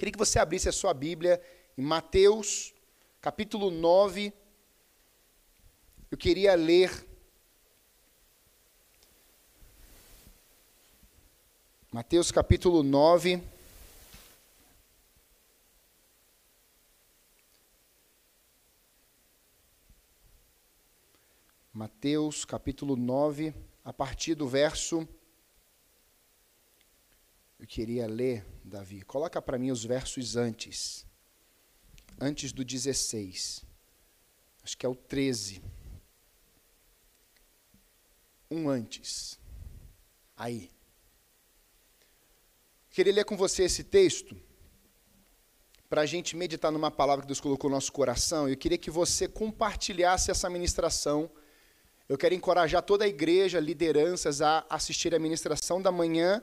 Queria que você abrisse a sua Bíblia em Mateus, capítulo 9. Eu queria ler Mateus capítulo 9. Mateus capítulo 9, a partir do verso. Eu queria ler, Davi. Coloca para mim os versos antes. Antes do 16. Acho que é o 13. Um antes. Aí. Queria ler com você esse texto para a gente meditar numa palavra que Deus colocou no nosso coração. Eu queria que você compartilhasse essa ministração eu quero encorajar toda a igreja, lideranças, a assistir a ministração da manhã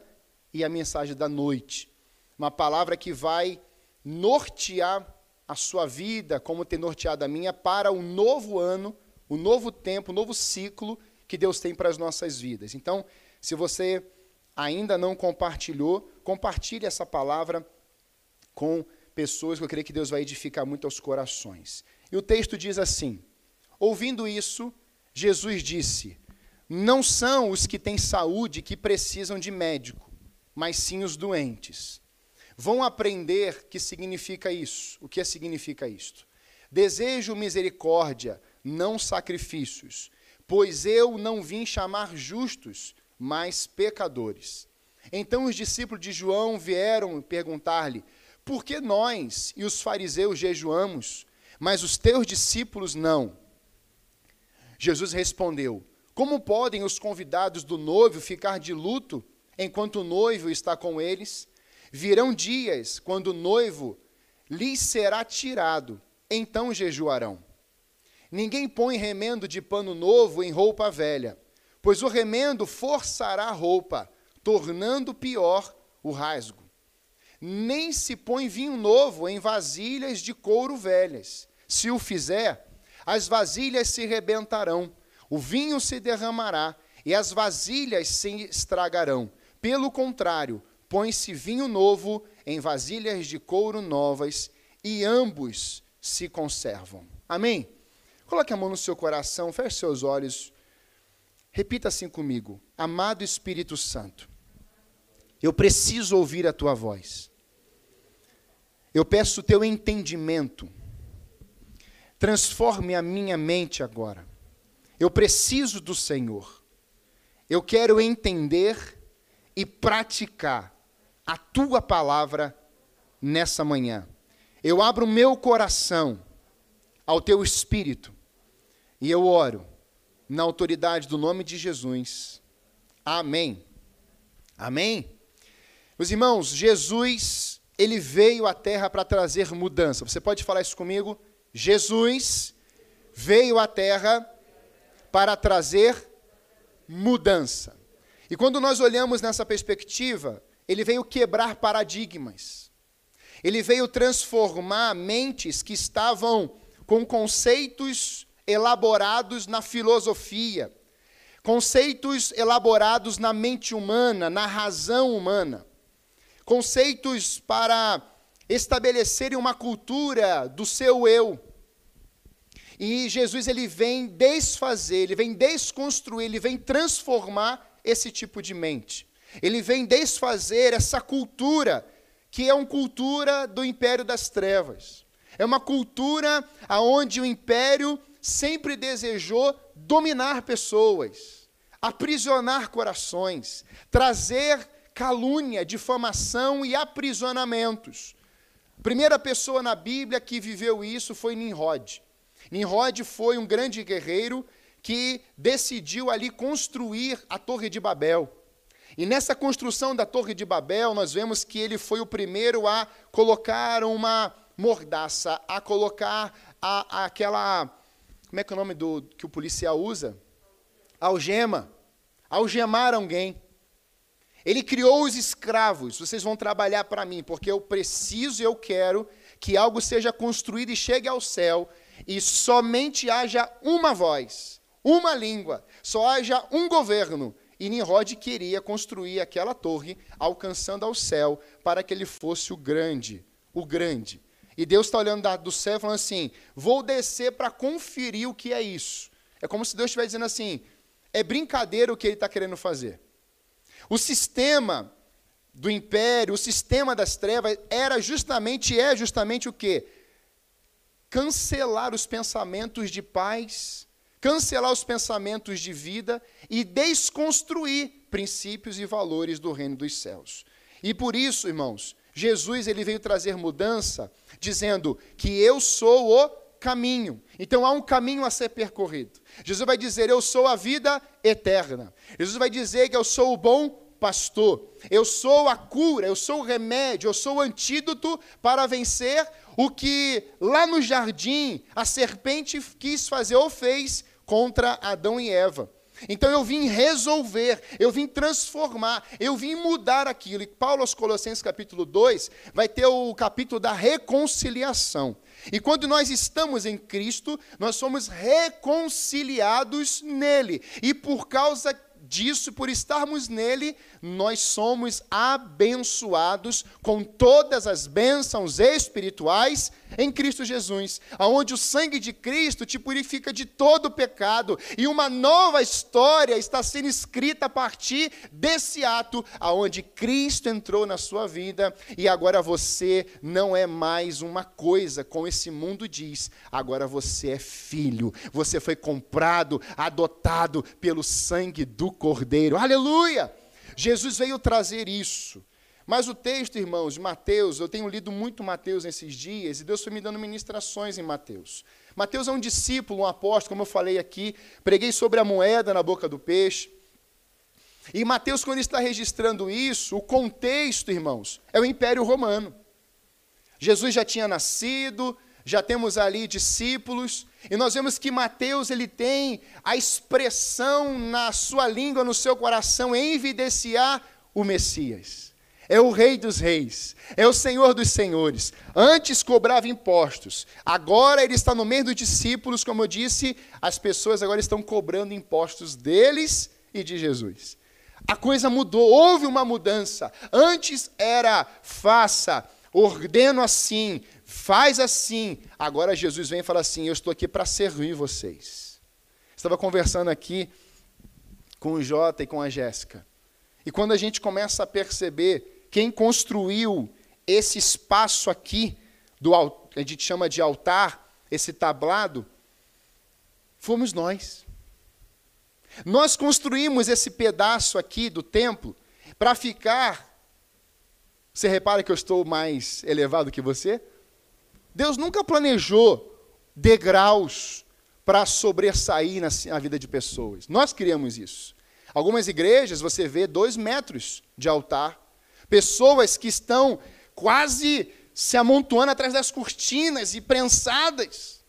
e a mensagem da noite. Uma palavra que vai nortear a sua vida, como tem norteado a minha, para o novo ano, o novo tempo, o novo ciclo que Deus tem para as nossas vidas. Então, se você ainda não compartilhou, compartilhe essa palavra com pessoas que eu creio que Deus vai edificar muito aos corações. E o texto diz assim: Ouvindo isso, Jesus disse: Não são os que têm saúde que precisam de médico, mas sim os doentes. Vão aprender que significa isso. O que significa isto? Desejo misericórdia, não sacrifícios, pois eu não vim chamar justos, mas pecadores. Então os discípulos de João vieram perguntar-lhe: Por que nós e os fariseus jejuamos, mas os teus discípulos não? Jesus respondeu: Como podem os convidados do noivo ficar de luto enquanto o noivo está com eles? Virão dias quando o noivo lhes será tirado, então jejuarão. Ninguém põe remendo de pano novo em roupa velha, pois o remendo forçará a roupa, tornando pior o rasgo. Nem se põe vinho novo em vasilhas de couro velhas. Se o fizer, as vasilhas se rebentarão, o vinho se derramará e as vasilhas se estragarão. Pelo contrário, põe-se vinho novo em vasilhas de couro novas e ambos se conservam. Amém? Coloque a mão no seu coração, feche seus olhos. Repita assim comigo: Amado Espírito Santo, eu preciso ouvir a tua voz. Eu peço o teu entendimento Transforme a minha mente agora. Eu preciso do Senhor. Eu quero entender e praticar a tua palavra nessa manhã. Eu abro meu coração ao teu espírito e eu oro na autoridade do nome de Jesus. Amém. Amém. Meus irmãos, Jesus, ele veio à terra para trazer mudança. Você pode falar isso comigo? Jesus veio à Terra para trazer mudança. E quando nós olhamos nessa perspectiva, ele veio quebrar paradigmas. Ele veio transformar mentes que estavam com conceitos elaborados na filosofia, conceitos elaborados na mente humana, na razão humana, conceitos para estabelecerem uma cultura do seu eu, e Jesus ele vem desfazer, ele vem desconstruir, ele vem transformar esse tipo de mente. Ele vem desfazer essa cultura que é uma cultura do império das trevas. É uma cultura aonde o império sempre desejou dominar pessoas, aprisionar corações, trazer calúnia, difamação e aprisionamentos. A primeira pessoa na Bíblia que viveu isso foi Nimrod. Nimrod foi um grande guerreiro que decidiu ali construir a Torre de Babel. E nessa construção da Torre de Babel, nós vemos que ele foi o primeiro a colocar uma mordaça, a colocar a, a aquela. Como é que é o nome do que o policial usa? Algema. Algemar alguém. Ele criou os escravos. Vocês vão trabalhar para mim, porque eu preciso e eu quero que algo seja construído e chegue ao céu e somente haja uma voz, uma língua, só haja um governo. E Nimrod queria construir aquela torre, alcançando ao céu, para que ele fosse o grande o grande. E Deus está olhando do céu falando assim: vou descer para conferir o que é isso. É como se Deus estivesse dizendo assim: é brincadeira o que ele está querendo fazer. O sistema do império, o sistema das trevas, era justamente, é justamente o que? Cancelar os pensamentos de paz, cancelar os pensamentos de vida e desconstruir princípios e valores do reino dos céus. E por isso, irmãos, Jesus ele veio trazer mudança, dizendo que eu sou o caminho. Então há um caminho a ser percorrido. Jesus vai dizer: Eu sou a vida eterna. Jesus vai dizer que eu sou o bom pastor. Eu sou a cura, eu sou o remédio, eu sou o antídoto para vencer o que lá no jardim a serpente quis fazer ou fez contra Adão e Eva. Então eu vim resolver, eu vim transformar, eu vim mudar aquilo. E Paulo aos Colossenses capítulo 2 vai ter o capítulo da reconciliação. E quando nós estamos em Cristo, nós somos reconciliados nele. E por causa disso, por estarmos nele, nós somos abençoados com todas as bênçãos espirituais em Cristo Jesus, aonde o sangue de Cristo te purifica de todo pecado e uma nova história está sendo escrita a partir desse ato aonde Cristo entrou na sua vida e agora você não é mais uma coisa como esse mundo diz, agora você é filho, você foi comprado, adotado pelo sangue do Cordeiro. Aleluia! Jesus veio trazer isso. Mas o texto, irmãos, de Mateus, eu tenho lido muito Mateus nesses dias, e Deus foi me dando ministrações em Mateus. Mateus é um discípulo, um apóstolo, como eu falei aqui, preguei sobre a moeda na boca do peixe. E Mateus, quando ele está registrando isso, o contexto, irmãos, é o Império Romano. Jesus já tinha nascido, já temos ali discípulos, e nós vemos que Mateus ele tem a expressão na sua língua, no seu coração, em evidenciar o Messias é o Rei dos Reis, é o Senhor dos Senhores. Antes cobrava impostos, agora ele está no meio dos discípulos, como eu disse, as pessoas agora estão cobrando impostos deles e de Jesus. A coisa mudou, houve uma mudança. Antes era faça, ordeno assim, faz assim. Agora Jesus vem e fala assim: Eu estou aqui para servir vocês. Estava conversando aqui com o Jota e com a Jéssica. E quando a gente começa a perceber quem construiu esse espaço aqui, do, a gente chama de altar, esse tablado, fomos nós. Nós construímos esse pedaço aqui do templo para ficar. Você repara que eu estou mais elevado que você? Deus nunca planejou degraus para sobressair na, na, vida de pessoas. Nós criamos isso. Algumas igrejas você vê dois metros de altar, Pessoas que estão quase se amontoando atrás das cortinas e prensadas.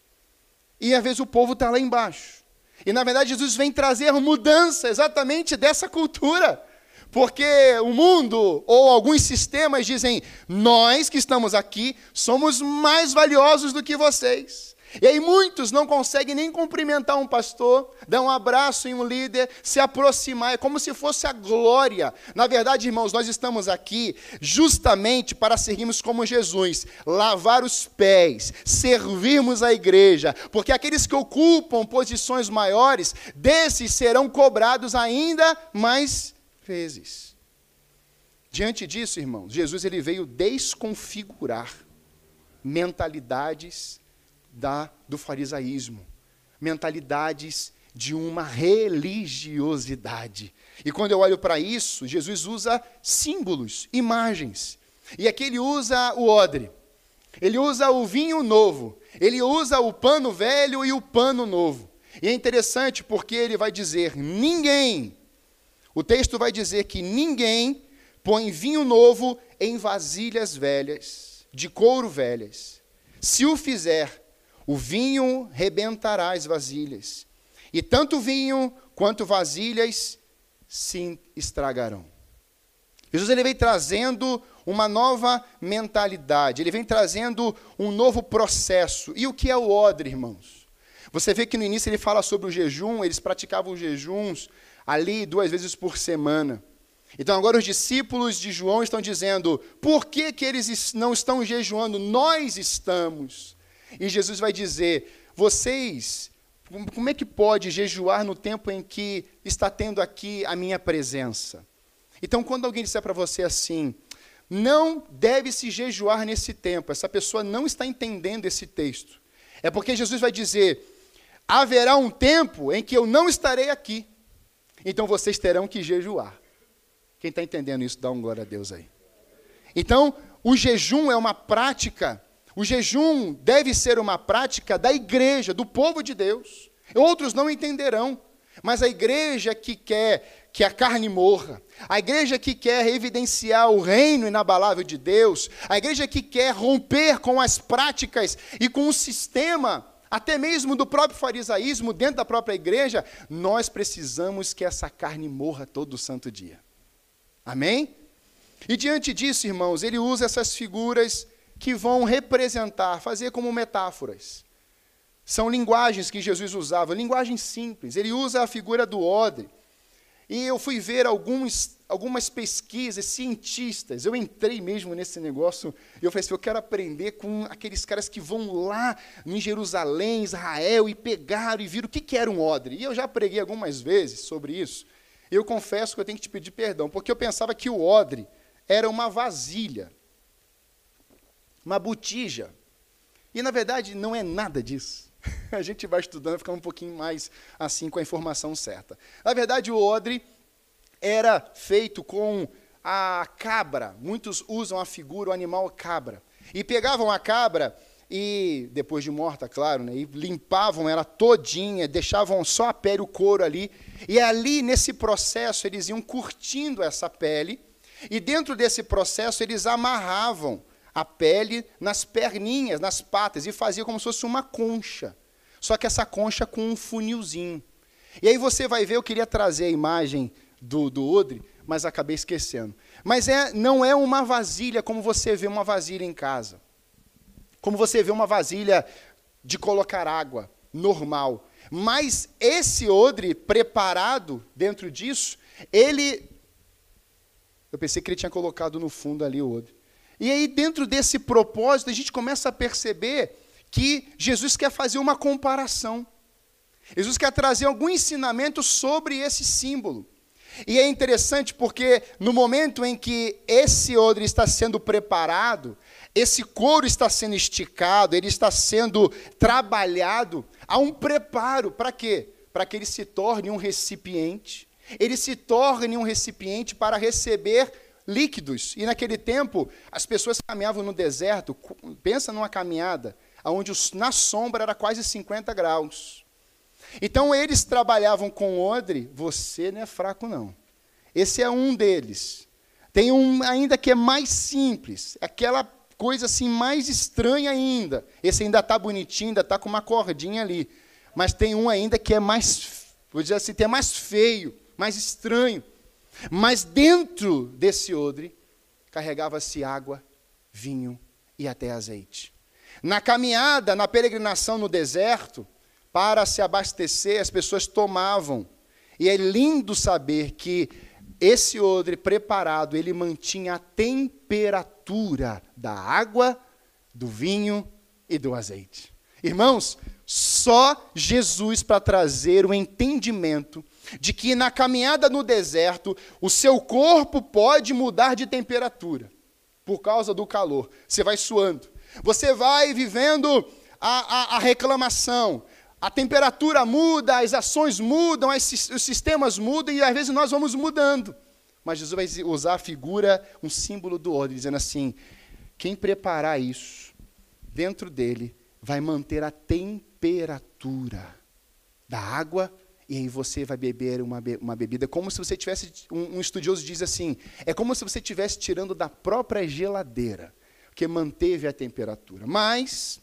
E às vezes o povo está lá embaixo. E na verdade Jesus vem trazer mudança exatamente dessa cultura. Porque o mundo ou alguns sistemas dizem: nós que estamos aqui somos mais valiosos do que vocês. E aí muitos não conseguem nem cumprimentar um pastor, dar um abraço em um líder, se aproximar, é como se fosse a glória. Na verdade, irmãos, nós estamos aqui justamente para seguirmos como Jesus, lavar os pés, servirmos a igreja, porque aqueles que ocupam posições maiores, desses serão cobrados ainda mais vezes. Diante disso, irmãos, Jesus ele veio desconfigurar mentalidades da, do farisaísmo, mentalidades de uma religiosidade. E quando eu olho para isso, Jesus usa símbolos, imagens. E aqui ele usa o odre, ele usa o vinho novo, ele usa o pano velho e o pano novo. E é interessante porque ele vai dizer: ninguém, o texto vai dizer que ninguém põe vinho novo em vasilhas velhas, de couro velhas. Se o fizer, o vinho rebentará as vasilhas, e tanto vinho quanto vasilhas se estragarão. Jesus ele vem trazendo uma nova mentalidade, ele vem trazendo um novo processo. E o que é o odre, irmãos? Você vê que no início ele fala sobre o jejum, eles praticavam jejuns ali duas vezes por semana. Então agora os discípulos de João estão dizendo: por que, que eles não estão jejuando? Nós estamos. E Jesus vai dizer: vocês, como é que pode jejuar no tempo em que está tendo aqui a minha presença? Então, quando alguém disser para você assim, não deve se jejuar nesse tempo, essa pessoa não está entendendo esse texto. É porque Jesus vai dizer: haverá um tempo em que eu não estarei aqui, então vocês terão que jejuar. Quem está entendendo isso, dá um glória a Deus aí. Então, o jejum é uma prática, o jejum deve ser uma prática da igreja, do povo de Deus. Outros não entenderão, mas a igreja que quer que a carne morra, a igreja que quer evidenciar o reino inabalável de Deus, a igreja que quer romper com as práticas e com o sistema, até mesmo do próprio farisaísmo dentro da própria igreja, nós precisamos que essa carne morra todo santo dia. Amém? E diante disso, irmãos, ele usa essas figuras que vão representar, fazer como metáforas. São linguagens que Jesus usava, linguagens simples. Ele usa a figura do odre. E eu fui ver alguns, algumas pesquisas, cientistas. Eu entrei mesmo nesse negócio. E eu falei assim: eu quero aprender com aqueles caras que vão lá em Jerusalém, Israel, e pegaram e viram o que, que era um odre. E eu já preguei algumas vezes sobre isso. Eu confesso que eu tenho que te pedir perdão, porque eu pensava que o odre era uma vasilha, uma botija. E na verdade não é nada disso. A gente vai estudando ficar um pouquinho mais assim com a informação certa. Na verdade, o odre era feito com a cabra. Muitos usam a figura, o animal cabra. E pegavam a cabra e depois de morta, claro, né, e limpavam ela todinha, deixavam só a pele, o couro ali, e ali nesse processo eles iam curtindo essa pele, e dentro desse processo eles amarravam a pele nas perninhas, nas patas, e faziam como se fosse uma concha. Só que essa concha com um funilzinho. E aí você vai ver, eu queria trazer a imagem do, do odre, mas acabei esquecendo. Mas é, não é uma vasilha como você vê uma vasilha em casa. Como você vê uma vasilha de colocar água, normal. Mas esse odre preparado dentro disso, ele. Eu pensei que ele tinha colocado no fundo ali o odre. E aí, dentro desse propósito, a gente começa a perceber que Jesus quer fazer uma comparação. Jesus quer trazer algum ensinamento sobre esse símbolo. E é interessante porque no momento em que esse odre está sendo preparado, esse couro está sendo esticado, ele está sendo trabalhado, há um preparo para quê? Para que ele se torne um recipiente. Ele se torne um recipiente para receber líquidos. E naquele tempo, as pessoas caminhavam no deserto, pensa numa caminhada, onde na sombra era quase 50 graus. Então eles trabalhavam com odre, você não é fraco não. Esse é um deles. Tem um ainda que é mais simples, aquela coisa assim mais estranha ainda. Esse ainda está bonitinho, ainda está com uma cordinha ali. Mas tem um ainda que é mais, vou dizer assim, é mais feio, mais estranho. Mas dentro desse odre carregava-se água, vinho e até azeite. Na caminhada, na peregrinação no deserto, para se abastecer, as pessoas tomavam. E é lindo saber que esse odre preparado, ele mantinha a temperatura da água, do vinho e do azeite. Irmãos, só Jesus para trazer o entendimento de que na caminhada no deserto, o seu corpo pode mudar de temperatura por causa do calor. Você vai suando. Você vai vivendo a, a, a reclamação, a temperatura muda, as ações mudam, os sistemas mudam e às vezes nós vamos mudando. Mas Jesus vai usar a figura, um símbolo do ordem, dizendo assim: quem preparar isso dentro dele vai manter a temperatura da água e aí você vai beber uma, be uma bebida como se você tivesse um, um estudioso diz assim é como se você estivesse tirando da própria geladeira que manteve a temperatura mas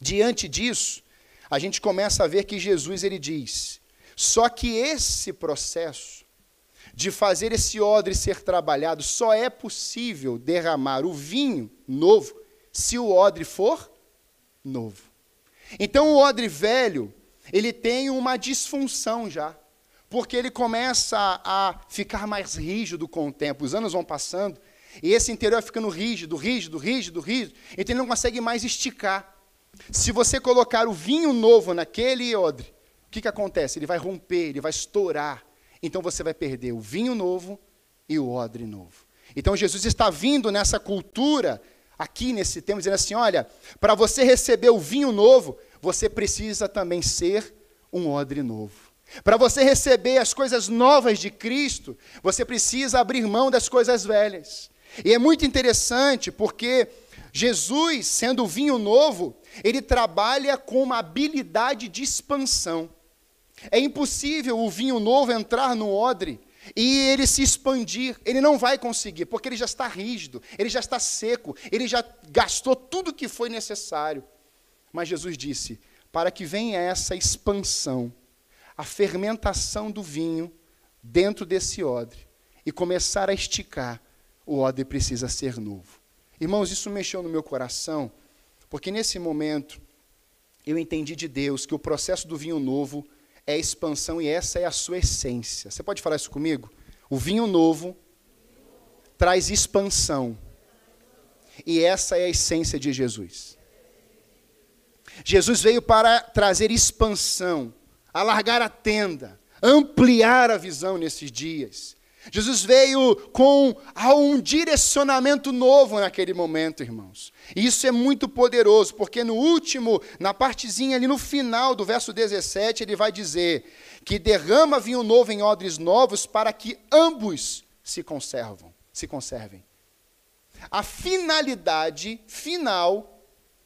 diante disso a gente começa a ver que Jesus ele diz: só que esse processo de fazer esse odre ser trabalhado, só é possível derramar o vinho novo se o odre for novo. Então o odre velho, ele tem uma disfunção já. porque ele começa a ficar mais rígido com o tempo. Os anos vão passando e esse interior vai ficando rígido, rígido, rígido, rígido. Então ele não consegue mais esticar. Se você colocar o vinho novo naquele odre, o que, que acontece? Ele vai romper, ele vai estourar. Então você vai perder o vinho novo e o odre novo. Então Jesus está vindo nessa cultura, aqui nesse tempo, dizendo assim: olha, para você receber o vinho novo, você precisa também ser um odre novo. Para você receber as coisas novas de Cristo, você precisa abrir mão das coisas velhas. E é muito interessante porque Jesus, sendo o vinho novo, ele trabalha com uma habilidade de expansão. É impossível o vinho novo entrar no odre e ele se expandir. Ele não vai conseguir, porque ele já está rígido, ele já está seco, ele já gastou tudo o que foi necessário. Mas Jesus disse: para que venha essa expansão, a fermentação do vinho dentro desse odre e começar a esticar, o odre precisa ser novo. Irmãos, isso mexeu no meu coração, porque nesse momento eu entendi de Deus que o processo do vinho novo é expansão e essa é a sua essência. Você pode falar isso comigo? O vinho novo traz expansão. E essa é a essência de Jesus. Jesus veio para trazer expansão alargar a tenda, ampliar a visão nesses dias. Jesus veio com um direcionamento novo naquele momento, irmãos. E isso é muito poderoso, porque no último, na partezinha ali no final do verso 17, ele vai dizer que derrama vinho novo em odres novos para que ambos se conservam, se conservem. A finalidade final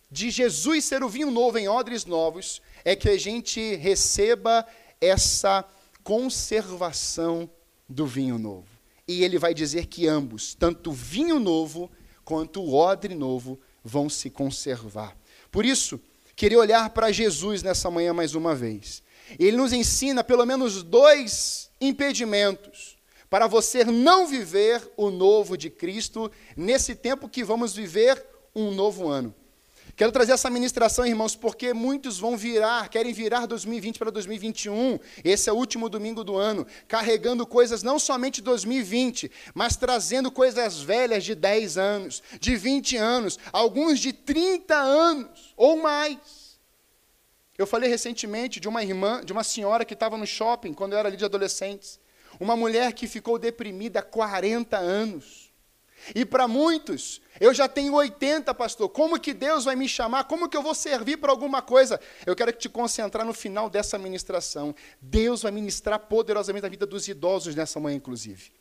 de Jesus ser o vinho novo em odres novos é que a gente receba essa conservação do vinho novo. E ele vai dizer que ambos, tanto o vinho novo quanto o odre novo, vão se conservar. Por isso, queria olhar para Jesus nessa manhã mais uma vez. Ele nos ensina pelo menos dois impedimentos para você não viver o novo de Cristo nesse tempo que vamos viver um novo ano. Quero trazer essa ministração, irmãos, porque muitos vão virar, querem virar 2020 para 2021. Esse é o último domingo do ano, carregando coisas não somente de 2020, mas trazendo coisas velhas de 10 anos, de 20 anos, alguns de 30 anos ou mais. Eu falei recentemente de uma irmã, de uma senhora que estava no shopping quando eu era ali de adolescentes. Uma mulher que ficou deprimida há 40 anos e para muitos, eu já tenho 80, pastor. Como que Deus vai me chamar? Como que eu vou servir para alguma coisa? Eu quero te concentrar no final dessa ministração. Deus vai ministrar poderosamente na vida dos idosos nessa manhã, inclusive.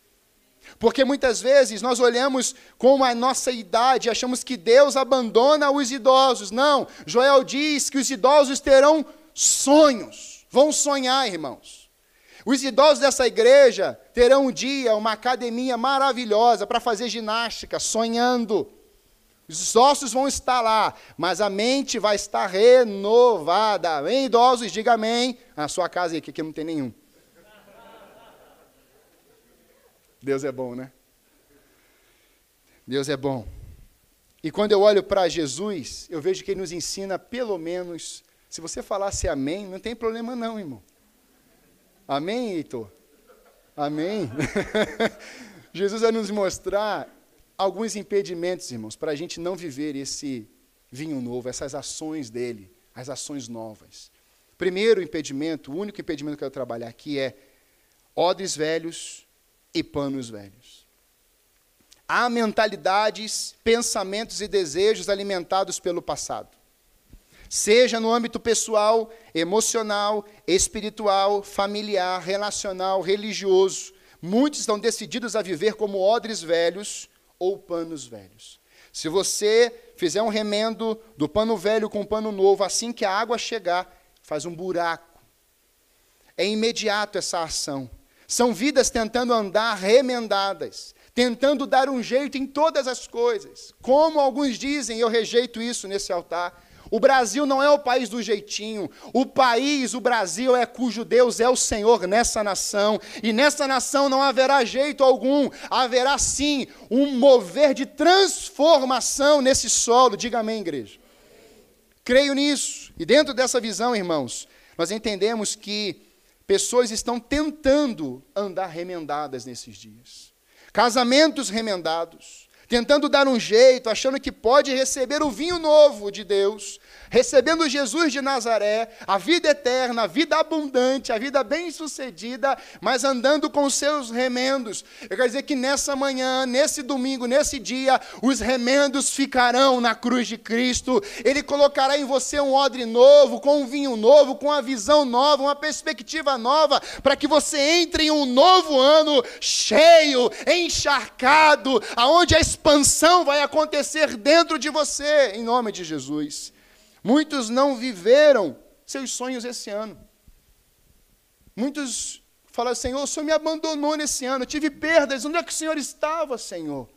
Porque muitas vezes nós olhamos com a nossa idade e achamos que Deus abandona os idosos. Não, Joel diz que os idosos terão sonhos. Vão sonhar, irmãos. Os idosos dessa igreja terão um dia uma academia maravilhosa para fazer ginástica, sonhando. Os ossos vão estar lá, mas a mente vai estar renovada. Amém, idosos? Diga amém. Na sua casa aí, que aqui não tem nenhum. Deus é bom, né? Deus é bom. E quando eu olho para Jesus, eu vejo que ele nos ensina pelo menos, se você falasse amém, não tem problema não, irmão. Amém, Heitor? Amém? Jesus vai nos mostrar alguns impedimentos, irmãos, para a gente não viver esse vinho novo, essas ações dele, as ações novas. Primeiro impedimento, o único impedimento que eu quero trabalhar aqui é odres velhos e panos velhos. Há mentalidades, pensamentos e desejos alimentados pelo passado seja no âmbito pessoal, emocional, espiritual, familiar, relacional, religioso. Muitos estão decididos a viver como odres velhos ou panos velhos. Se você fizer um remendo do pano velho com o pano novo, assim que a água chegar, faz um buraco. É imediato essa ação. São vidas tentando andar remendadas, tentando dar um jeito em todas as coisas. Como alguns dizem, eu rejeito isso nesse altar, o Brasil não é o país do jeitinho. O país, o Brasil, é cujo Deus é o Senhor nessa nação. E nessa nação não haverá jeito algum. Haverá sim um mover de transformação nesse solo. Diga amém, igreja. Creio nisso. E dentro dessa visão, irmãos, nós entendemos que pessoas estão tentando andar remendadas nesses dias. Casamentos remendados, tentando dar um jeito, achando que pode receber o vinho novo de Deus, recebendo Jesus de Nazaré, a vida eterna, a vida abundante, a vida bem-sucedida, mas andando com seus remendos. Eu quero dizer que nessa manhã, nesse domingo, nesse dia, os remendos ficarão na cruz de Cristo. Ele colocará em você um odre novo, com um vinho novo, com uma visão nova, uma perspectiva nova, para que você entre em um novo ano cheio, encharcado, aonde a expansão vai acontecer dentro de você, em nome de Jesus. Muitos não viveram seus sonhos esse ano. Muitos falam, Senhor, o Senhor me abandonou nesse ano, eu tive perdas, onde é que o Senhor estava, Senhor?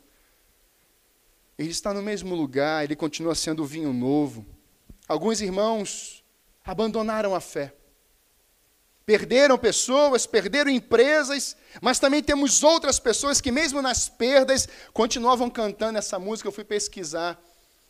Ele está no mesmo lugar, ele continua sendo vinho novo. Alguns irmãos abandonaram a fé. Perderam pessoas, perderam empresas, mas também temos outras pessoas que, mesmo nas perdas, continuavam cantando essa música. Eu fui pesquisar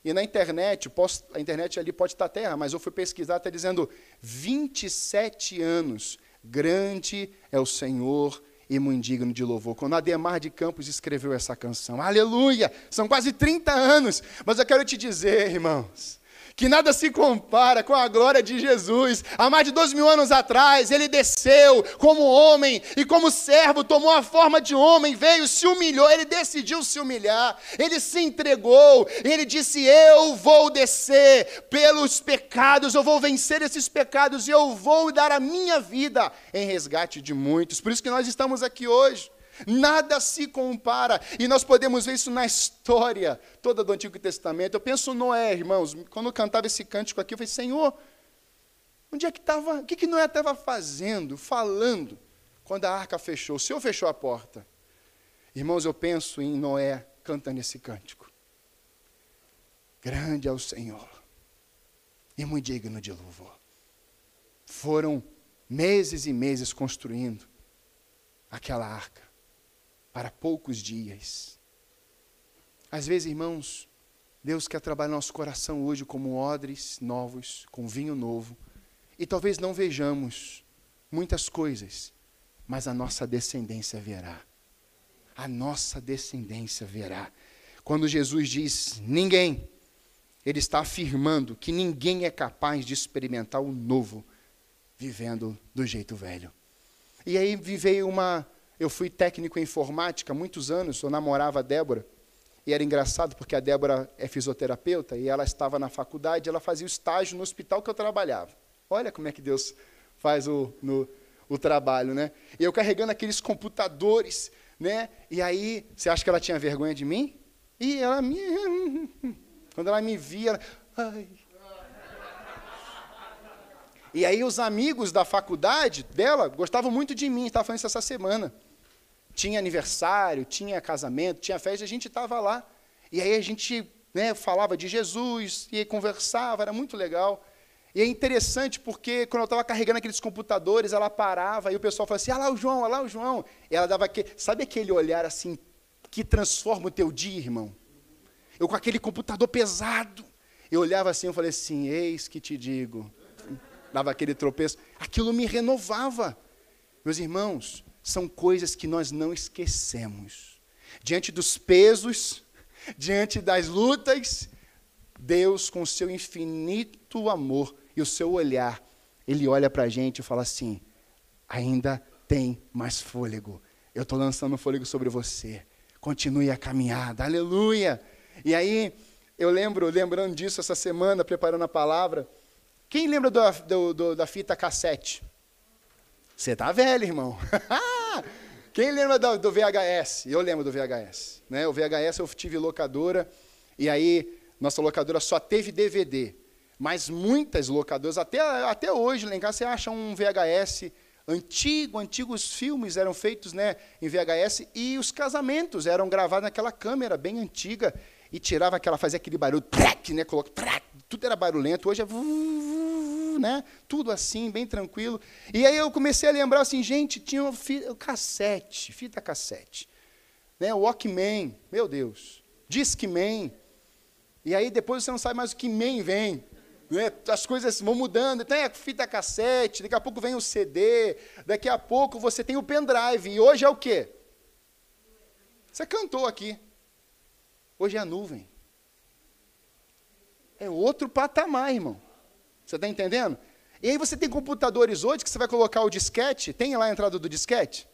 e na internet, posso, a internet ali pode estar terra, mas eu fui pesquisar, está dizendo 27 anos. Grande é o Senhor e muito digno de louvor. Quando Ademar de Campos escreveu essa canção, aleluia! São quase 30 anos, mas eu quero te dizer, irmãos, que nada se compara com a glória de Jesus. Há mais de dois mil anos atrás, ele desceu como homem e, como servo, tomou a forma de homem, veio, se humilhou, ele decidiu se humilhar, ele se entregou, ele disse: Eu vou descer pelos pecados, eu vou vencer esses pecados e eu vou dar a minha vida em resgate de muitos. Por isso que nós estamos aqui hoje. Nada se compara. E nós podemos ver isso na história toda do Antigo Testamento. Eu penso Noé, irmãos, quando eu cantava esse cântico aqui, eu falei, Senhor, onde é que estava, o que, que Noé estava fazendo, falando, quando a arca fechou? O Senhor fechou a porta. Irmãos, eu penso em Noé cantando esse cântico. Grande é o Senhor e muito digno de louvor. Foram meses e meses construindo aquela arca para poucos dias. Às vezes, irmãos, Deus quer trabalhar nosso coração hoje como odres novos, com vinho novo, e talvez não vejamos muitas coisas, mas a nossa descendência verá. A nossa descendência verá. Quando Jesus diz ninguém, ele está afirmando que ninguém é capaz de experimentar o novo vivendo do jeito velho. E aí veio uma eu fui técnico em informática muitos anos, eu namorava a Débora. E era engraçado porque a Débora é fisioterapeuta e ela estava na faculdade, ela fazia o estágio no hospital que eu trabalhava. Olha como é que Deus faz o, no, o trabalho, né? E eu carregando aqueles computadores, né? E aí, você acha que ela tinha vergonha de mim? E ela me. Quando ela me via, ela, ai, e aí os amigos da faculdade dela gostavam muito de mim, estava falando isso essa semana. Tinha aniversário, tinha casamento, tinha festa, a gente estava lá. E aí a gente né, falava de Jesus, e conversava, era muito legal. E é interessante porque quando eu estava carregando aqueles computadores, ela parava e o pessoal falava assim: ah lá o João, ah lá o João. E ela dava aquele, sabe aquele olhar assim que transforma o teu dia, irmão? Eu com aquele computador pesado, eu olhava assim, eu falei assim: eis que te digo, dava aquele tropeço, aquilo me renovava. Meus irmãos, são coisas que nós não esquecemos. Diante dos pesos, diante das lutas, Deus, com o seu infinito amor e o seu olhar, Ele olha para a gente e fala assim: ainda tem mais fôlego. Eu estou lançando fôlego sobre você. Continue a caminhada. Aleluia! E aí, eu lembro, lembrando disso essa semana, preparando a palavra, quem lembra do, do, do, da fita cassete? Você tá velho, irmão. Quem lembra do, do, VHS? Eu lembro do VHS. Né? O VHS eu tive locadora, e aí nossa locadora só teve DVD. Mas muitas locadoras, até, até hoje, casa, você acha um VHS antigo, antigos filmes eram feitos né, em VHS, e os casamentos eram gravados naquela câmera bem antiga, e tirava aquela, fazia aquele barulho, né, track, tudo era barulhento, hoje é né? Tudo assim, bem tranquilo. E aí eu comecei a lembrar assim, gente, tinha o fita, cassete, fita cassete. Né? Walkman, meu Deus. Discman. E aí depois você não sabe mais o que man vem. Né? As coisas vão mudando, tem a fita cassete, daqui a pouco vem o CD, daqui a pouco você tem o pendrive, e hoje é o quê? Você cantou aqui. Hoje é a nuvem. É outro patamar, irmão. Você está entendendo? E aí você tem computadores hoje que você vai colocar o disquete, tem lá a entrada do disquete?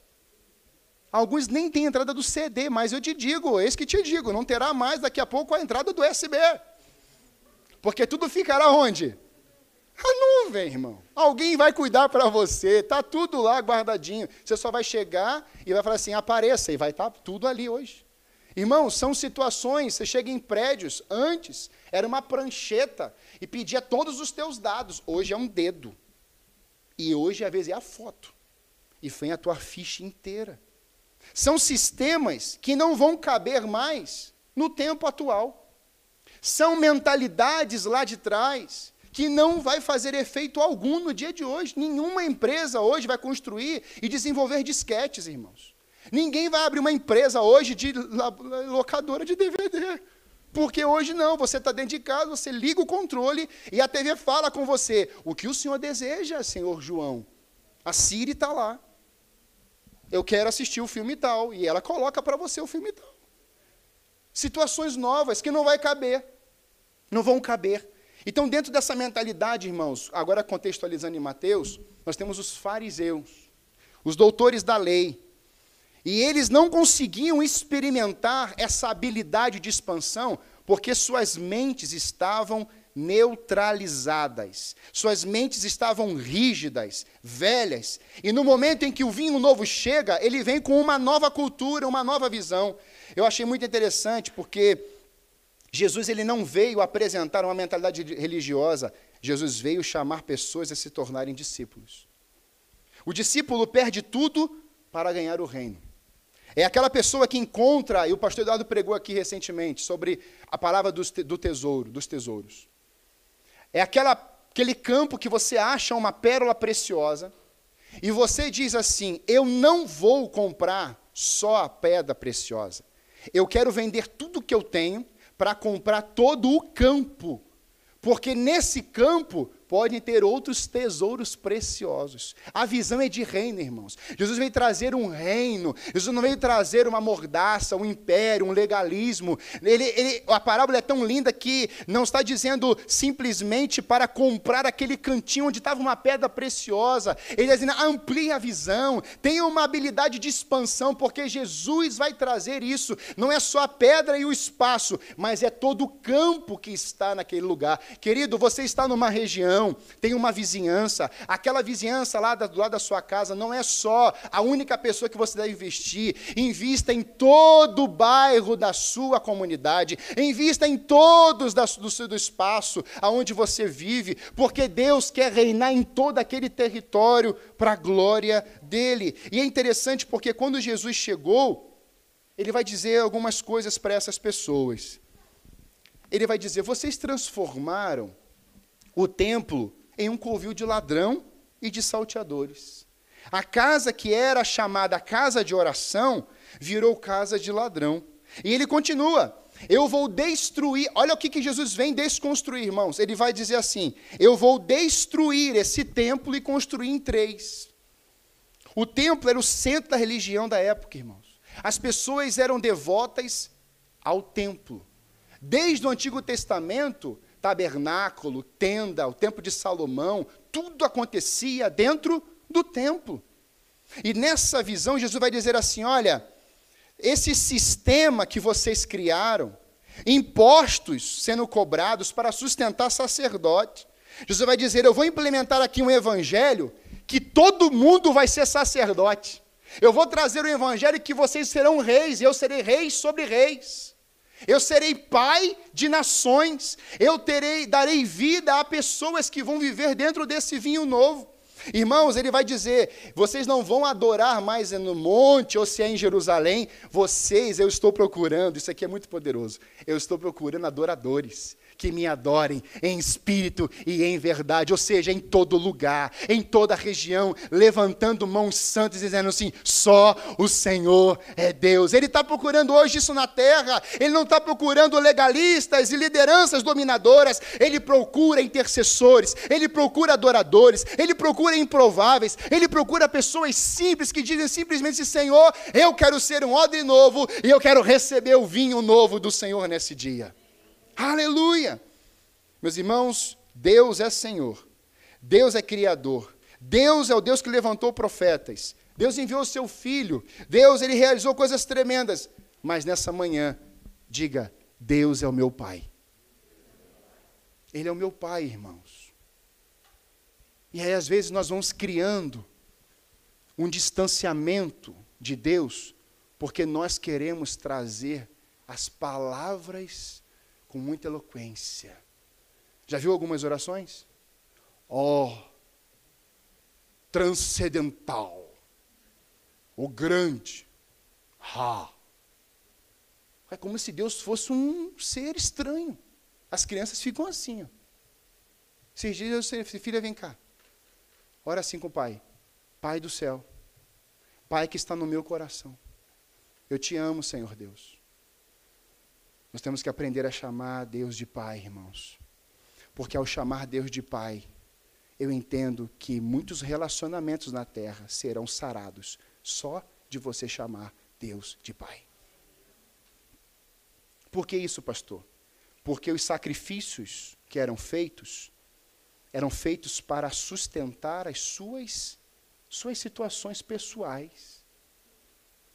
Alguns nem têm entrada do CD, mas eu te digo, eis que te digo, não terá mais daqui a pouco a entrada do USB. Porque tudo ficará onde? A nuvem, irmão. Alguém vai cuidar para você, está tudo lá guardadinho. Você só vai chegar e vai falar assim: apareça, e vai estar tá tudo ali hoje. Irmão, são situações, você chega em prédios, antes era uma prancheta e pedia todos os teus dados, hoje é um dedo. E hoje, às vezes, é a foto. E vem a tua ficha inteira. São sistemas que não vão caber mais no tempo atual. São mentalidades lá de trás que não vai fazer efeito algum no dia de hoje. Nenhuma empresa hoje vai construir e desenvolver disquetes, irmãos. Ninguém vai abrir uma empresa hoje de locadora de DVD. Porque hoje não, você está dentro de casa, você liga o controle e a TV fala com você. O que o senhor deseja, senhor João? A Siri está lá. Eu quero assistir o filme tal. E ela coloca para você o filme tal. Situações novas que não vai caber. Não vão caber. Então, dentro dessa mentalidade, irmãos, agora contextualizando em Mateus, nós temos os fariseus, os doutores da lei, e eles não conseguiam experimentar essa habilidade de expansão porque suas mentes estavam neutralizadas. Suas mentes estavam rígidas, velhas. E no momento em que o vinho novo chega, ele vem com uma nova cultura, uma nova visão. Eu achei muito interessante porque Jesus ele não veio apresentar uma mentalidade religiosa, Jesus veio chamar pessoas a se tornarem discípulos. O discípulo perde tudo para ganhar o reino. É aquela pessoa que encontra, e o pastor Eduardo pregou aqui recentemente sobre a palavra do tesouro, dos tesouros. É aquela, aquele campo que você acha uma pérola preciosa, e você diz assim: Eu não vou comprar só a pedra preciosa. Eu quero vender tudo que eu tenho para comprar todo o campo. Porque nesse campo podem ter outros tesouros preciosos. A visão é de reino, irmãos. Jesus veio trazer um reino. Jesus não veio trazer uma mordaça, um império, um legalismo. Ele, ele, a parábola é tão linda que não está dizendo simplesmente para comprar aquele cantinho onde estava uma pedra preciosa. Ele está dizendo, amplie a visão, tenha uma habilidade de expansão, porque Jesus vai trazer isso. Não é só a pedra e o espaço, mas é todo o campo que está naquele lugar. Querido, você está numa região tem uma vizinhança. Aquela vizinhança lá do lado da sua casa não é só a única pessoa que você deve investir. Invista em todo o bairro da sua comunidade. Invista em todos do seu do espaço aonde você vive, porque Deus quer reinar em todo aquele território para a glória dele. E é interessante porque quando Jesus chegou, ele vai dizer algumas coisas para essas pessoas. Ele vai dizer: vocês transformaram o templo em um covil de ladrão e de salteadores. A casa que era chamada casa de oração virou casa de ladrão. E ele continua: Eu vou destruir. Olha o que, que Jesus vem desconstruir, irmãos. Ele vai dizer assim: Eu vou destruir esse templo e construir em três. O templo era o centro da religião da época, irmãos. As pessoas eram devotas ao templo. Desde o Antigo Testamento, tabernáculo, tenda, o templo de Salomão, tudo acontecia dentro do templo. E nessa visão, Jesus vai dizer assim: olha, esse sistema que vocês criaram, impostos sendo cobrados para sustentar sacerdote. Jesus vai dizer: eu vou implementar aqui um evangelho que todo mundo vai ser sacerdote. Eu vou trazer um evangelho que vocês serão reis, e eu serei rei sobre reis. Eu serei pai de nações. Eu terei, darei vida a pessoas que vão viver dentro desse vinho novo. Irmãos, ele vai dizer: vocês não vão adorar mais no monte ou se é em Jerusalém. Vocês, eu estou procurando, isso aqui é muito poderoso. Eu estou procurando adoradores. Que me adorem em espírito e em verdade, ou seja, em todo lugar, em toda região, levantando mãos santas e dizendo assim: só o Senhor é Deus. Ele está procurando hoje isso na terra, ele não está procurando legalistas e lideranças dominadoras, ele procura intercessores, ele procura adoradores, ele procura improváveis, ele procura pessoas simples que dizem simplesmente: Senhor, eu quero ser um odre novo e eu quero receber o vinho novo do Senhor nesse dia. Aleluia! Meus irmãos, Deus é Senhor, Deus é Criador, Deus é o Deus que levantou profetas, Deus enviou o seu Filho, Deus ele realizou coisas tremendas, mas nessa manhã, diga: Deus é o meu Pai. Ele é o meu Pai, irmãos. E aí, às vezes, nós vamos criando um distanciamento de Deus, porque nós queremos trazer as palavras com muita eloquência. Já viu algumas orações? Ó, oh, transcendental, o grande, ha. É como se Deus fosse um ser estranho. As crianças ficam assim. Ó. Esses dias filha, vem cá. Ora assim com o pai. Pai do céu. Pai que está no meu coração. Eu te amo, Senhor Deus. Nós temos que aprender a chamar Deus de Pai, irmãos. Porque ao chamar Deus de Pai, eu entendo que muitos relacionamentos na terra serão sarados só de você chamar Deus de Pai. Por que isso, pastor? Porque os sacrifícios que eram feitos eram feitos para sustentar as suas suas situações pessoais.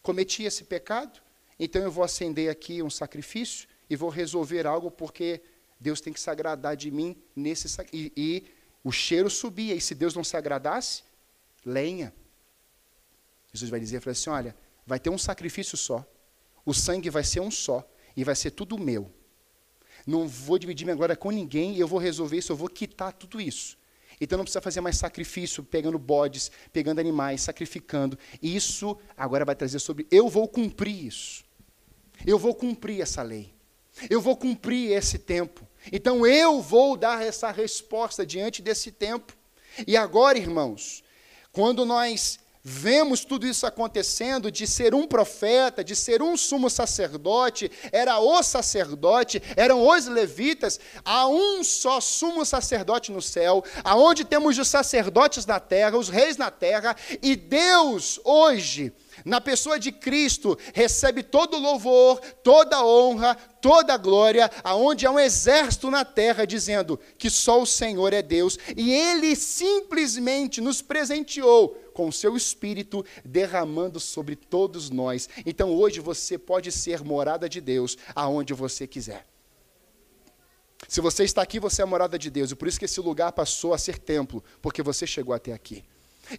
Cometi esse pecado? Então eu vou acender aqui um sacrifício e vou resolver algo porque Deus tem que se agradar de mim nesse e, e o cheiro subia. E se Deus não se agradasse, lenha. Jesus vai dizer, assim, olha, vai ter um sacrifício só. O sangue vai ser um só e vai ser tudo meu. Não vou dividir minha glória com ninguém e eu vou resolver isso, eu vou quitar tudo isso. Então não precisa fazer mais sacrifício, pegando bodes, pegando animais, sacrificando. Isso agora vai trazer sobre. Eu vou cumprir isso. Eu vou cumprir essa lei. Eu vou cumprir esse tempo. Então eu vou dar essa resposta diante desse tempo. E agora, irmãos, quando nós vemos tudo isso acontecendo, de ser um profeta, de ser um sumo sacerdote, era o sacerdote, eram os levitas, há um só sumo sacerdote no céu, aonde temos os sacerdotes na terra, os reis na terra, e Deus hoje na pessoa de Cristo, recebe todo louvor, toda honra, toda glória, aonde há um exército na terra dizendo que só o Senhor é Deus, e ele simplesmente nos presenteou com o seu espírito derramando sobre todos nós. Então hoje você pode ser morada de Deus aonde você quiser. Se você está aqui, você é morada de Deus, e por isso que esse lugar passou a ser templo, porque você chegou até aqui.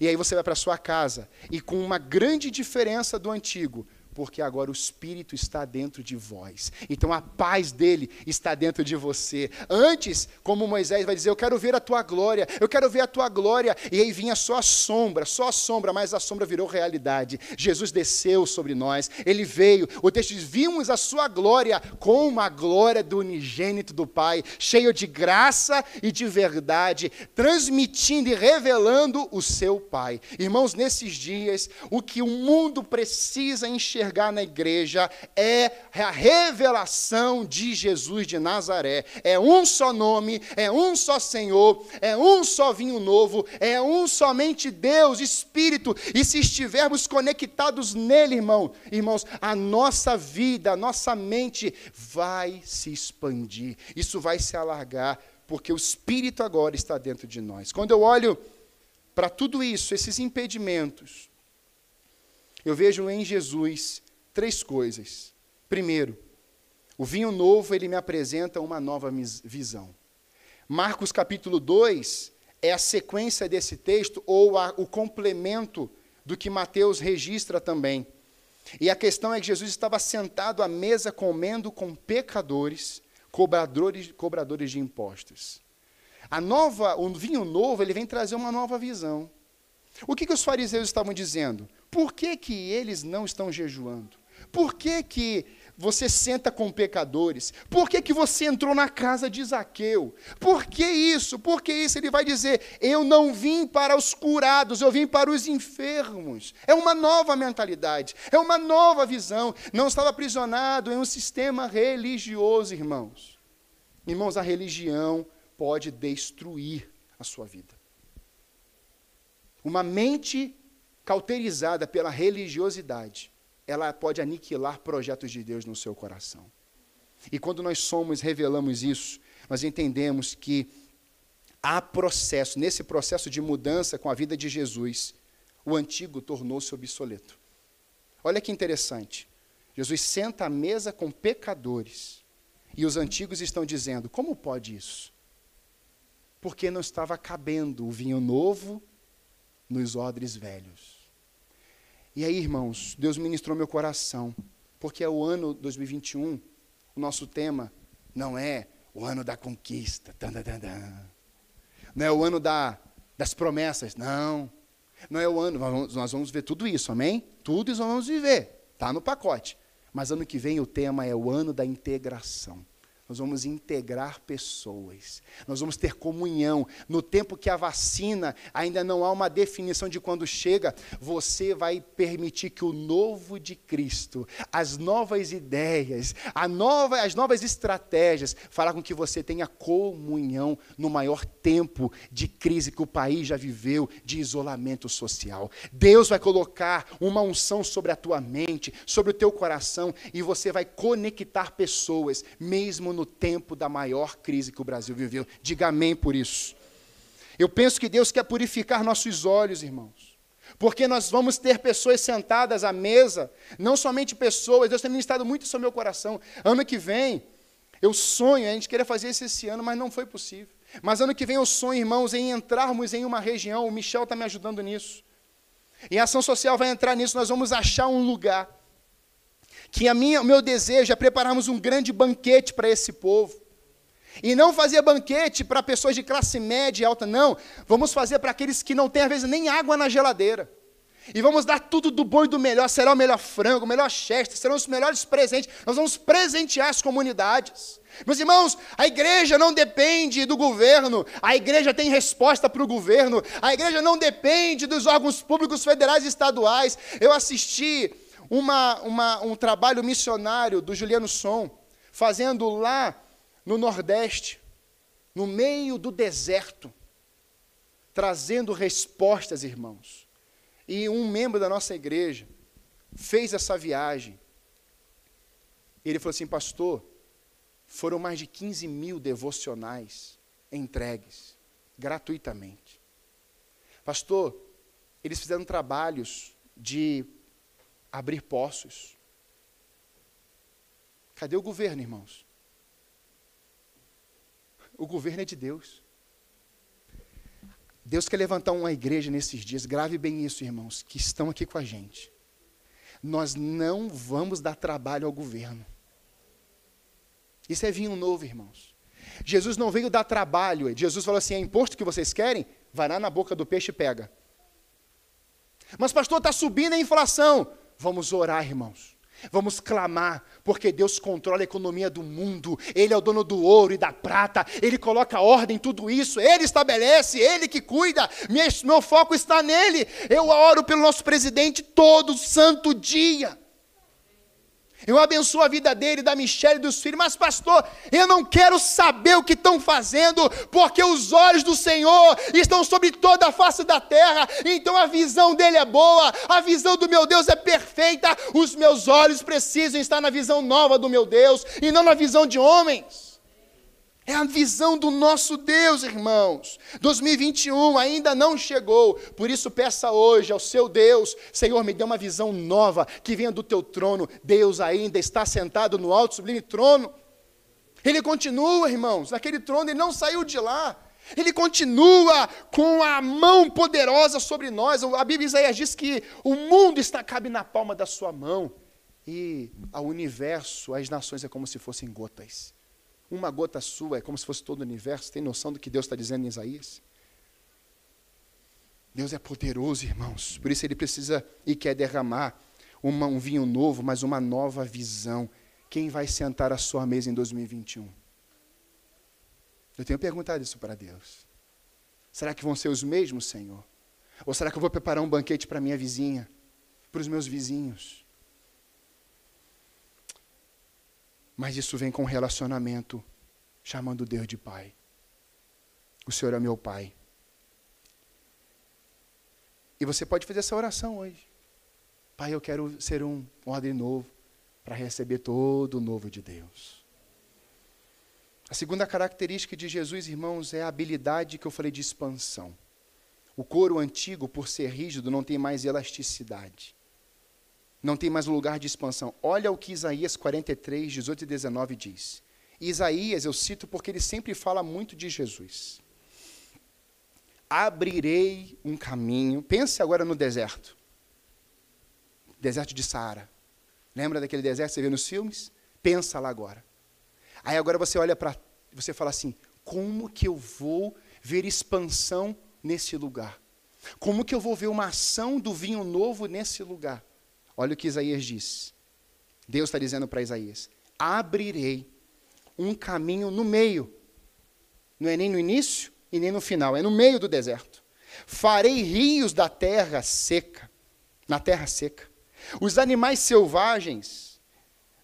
E aí você vai para sua casa. E com uma grande diferença do antigo, porque agora o Espírito está dentro de vós. Então a paz dele está dentro de você. Antes, como Moisés vai dizer, eu quero ver a tua glória, eu quero ver a tua glória. E aí vinha só a sombra, só a sombra, mas a sombra virou realidade. Jesus desceu sobre nós, ele veio. O texto diz: vimos a sua glória como a glória do unigênito do Pai, cheio de graça e de verdade, transmitindo e revelando o seu Pai. Irmãos, nesses dias, o que o mundo precisa enxergar, enxergar na igreja é a revelação de Jesus de Nazaré. É um só nome, é um só Senhor, é um só vinho novo, é um somente Deus, Espírito. E se estivermos conectados nele, irmão, irmãos, a nossa vida, a nossa mente vai se expandir. Isso vai se alargar, porque o Espírito agora está dentro de nós. Quando eu olho para tudo isso, esses impedimentos, eu vejo em Jesus três coisas. Primeiro, o vinho novo, ele me apresenta uma nova visão. Marcos capítulo 2 é a sequência desse texto, ou a, o complemento do que Mateus registra também. E a questão é que Jesus estava sentado à mesa comendo com pecadores, cobradores, cobradores de impostos. A nova, o vinho novo, ele vem trazer uma nova visão. O que, que os fariseus estavam dizendo? Por que, que eles não estão jejuando? Por que, que você senta com pecadores? Por que, que você entrou na casa de Zaqueu? Por que isso? Por que isso? Ele vai dizer: Eu não vim para os curados, eu vim para os enfermos. É uma nova mentalidade, é uma nova visão. Não estava aprisionado em um sistema religioso, irmãos. Irmãos, a religião pode destruir a sua vida. Uma mente cauterizada pela religiosidade ela pode aniquilar projetos de Deus no seu coração. E quando nós somos, revelamos isso, nós entendemos que há processo, nesse processo de mudança com a vida de Jesus, o antigo tornou-se obsoleto. Olha que interessante. Jesus senta à mesa com pecadores. E os antigos estão dizendo: como pode isso? Porque não estava cabendo o vinho novo nos odres velhos. E aí, irmãos, Deus ministrou meu coração, porque é o ano 2021, o nosso tema não é o ano da conquista, não é o ano da, das promessas, não. Não é o ano, nós vamos ver tudo isso, amém? Tudo isso nós vamos viver, está no pacote. Mas ano que vem o tema é o ano da integração nós vamos integrar pessoas, nós vamos ter comunhão. No tempo que a vacina ainda não há uma definição de quando chega, você vai permitir que o novo de Cristo, as novas ideias, nova, as novas estratégias, fará com que você tenha comunhão no maior tempo de crise que o país já viveu, de isolamento social. Deus vai colocar uma unção sobre a tua mente, sobre o teu coração, e você vai conectar pessoas, mesmo no tempo da maior crise que o Brasil viveu. Diga amém por isso. Eu penso que Deus quer purificar nossos olhos, irmãos. Porque nós vamos ter pessoas sentadas à mesa, não somente pessoas, Deus tem ministrado muito isso ao meu coração. Ano que vem, eu sonho, a gente queria fazer isso esse ano, mas não foi possível. Mas ano que vem eu sonho, irmãos, em entrarmos em uma região, o Michel está me ajudando nisso. E a ação social vai entrar nisso, nós vamos achar um lugar que a minha, o meu desejo é prepararmos um grande banquete para esse povo. E não fazer banquete para pessoas de classe média e alta, não. Vamos fazer para aqueles que não têm, às vezes, nem água na geladeira. E vamos dar tudo do bom e do melhor. Será o melhor frango, o melhor chester, serão os melhores presentes. Nós vamos presentear as comunidades. Meus irmãos, a igreja não depende do governo, a igreja tem resposta para o governo, a igreja não depende dos órgãos públicos federais e estaduais. Eu assisti uma, uma, um trabalho missionário do Juliano Som, fazendo lá no Nordeste, no meio do deserto, trazendo respostas, irmãos. E um membro da nossa igreja fez essa viagem. Ele falou assim, pastor, foram mais de 15 mil devocionais entregues, gratuitamente. Pastor, eles fizeram trabalhos de abrir poços. Cadê o governo, irmãos? O governo é de Deus. Deus quer levantar uma igreja nesses dias, grave bem isso, irmãos, que estão aqui com a gente. Nós não vamos dar trabalho ao governo. Isso é vinho novo, irmãos. Jesus não veio dar trabalho. Jesus falou assim: é imposto que vocês querem? Vai lá na boca do peixe e pega. Mas, pastor, está subindo a inflação. Vamos orar, irmãos. Vamos clamar, porque Deus controla a economia do mundo, Ele é o dono do ouro e da prata, Ele coloca ordem em tudo isso, Ele estabelece, Ele que cuida, meu foco está nele. Eu oro pelo nosso presidente todo santo dia. Eu abençoo a vida dele, da Michelle e dos filhos. Mas, pastor, eu não quero saber o que estão fazendo, porque os olhos do Senhor estão sobre toda a face da terra. Então a visão dele é boa, a visão do meu Deus é perfeita. Os meus olhos precisam estar na visão nova do meu Deus e não na visão de homens. É a visão do nosso Deus, irmãos. 2021 ainda não chegou, por isso peça hoje ao seu Deus: Senhor, me dê uma visão nova que venha do teu trono. Deus ainda está sentado no alto sublime trono. Ele continua, irmãos, naquele trono, ele não saiu de lá. Ele continua com a mão poderosa sobre nós. A Bíblia Isaías diz que o mundo está cabe na palma da sua mão. E o universo, as nações é como se fossem gotas. Uma gota sua é como se fosse todo o universo. Tem noção do que Deus está dizendo em Isaías? Deus é poderoso, irmãos. Por isso ele precisa e quer derramar uma, um vinho novo, mas uma nova visão quem vai sentar à sua mesa em 2021? Eu tenho perguntado isso para Deus. Será que vão ser os mesmos, Senhor? Ou será que eu vou preparar um banquete para minha vizinha, para os meus vizinhos? Mas isso vem com relacionamento chamando Deus de Pai. O Senhor é meu Pai. E você pode fazer essa oração hoje. Pai, eu quero ser um ordem novo para receber todo o novo de Deus. A segunda característica de Jesus, irmãos, é a habilidade que eu falei de expansão. O couro antigo, por ser rígido, não tem mais elasticidade. Não tem mais lugar de expansão. Olha o que Isaías 43, 18 e 19 diz. Isaías eu cito porque ele sempre fala muito de Jesus. Abrirei um caminho. Pense agora no deserto. Deserto de Saara. Lembra daquele deserto que você vê nos filmes? Pensa lá agora. Aí agora você olha para. Você fala assim: como que eu vou ver expansão nesse lugar? Como que eu vou ver uma ação do vinho novo nesse lugar? Olha o que Isaías diz. Deus está dizendo para Isaías: abrirei um caminho no meio. Não é nem no início e nem no final, é no meio do deserto. Farei rios da terra seca, na terra seca. Os animais selvagens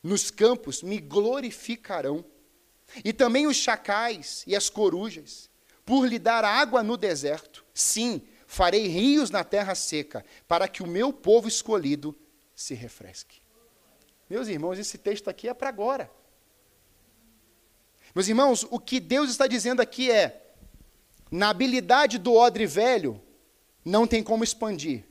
nos campos me glorificarão. E também os chacais e as corujas, por lhe dar água no deserto. Sim, farei rios na terra seca, para que o meu povo escolhido se refresque. Meus irmãos, esse texto aqui é para agora. Meus irmãos, o que Deus está dizendo aqui é: na habilidade do odre velho, não tem como expandir.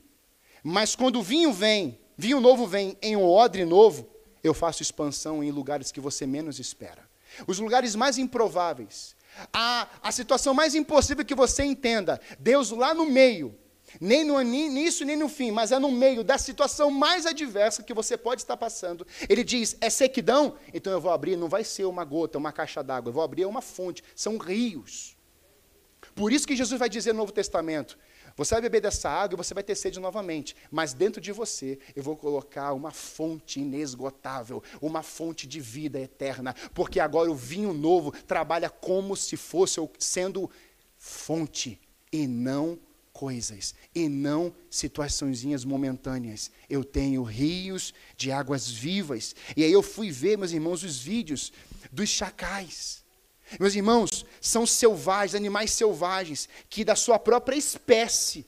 Mas quando o vinho vem, vinho novo vem em um odre novo, eu faço expansão em lugares que você menos espera. Os lugares mais improváveis. A, a situação mais impossível que você entenda. Deus lá no meio, nem no início, nem no fim, mas é no meio da situação mais adversa que você pode estar passando. Ele diz: é sequidão? Então eu vou abrir, não vai ser uma gota, uma caixa d'água, eu vou abrir uma fonte, são rios. Por isso que Jesus vai dizer no Novo Testamento: você vai beber dessa água e você vai ter sede novamente, mas dentro de você eu vou colocar uma fonte inesgotável, uma fonte de vida eterna, porque agora o vinho novo trabalha como se fosse sendo fonte e não coisas e não situaçõezinhas momentâneas. Eu tenho rios de águas vivas. E aí eu fui ver, meus irmãos, os vídeos dos chacais. Meus irmãos, são selvagens, animais selvagens, que da sua própria espécie,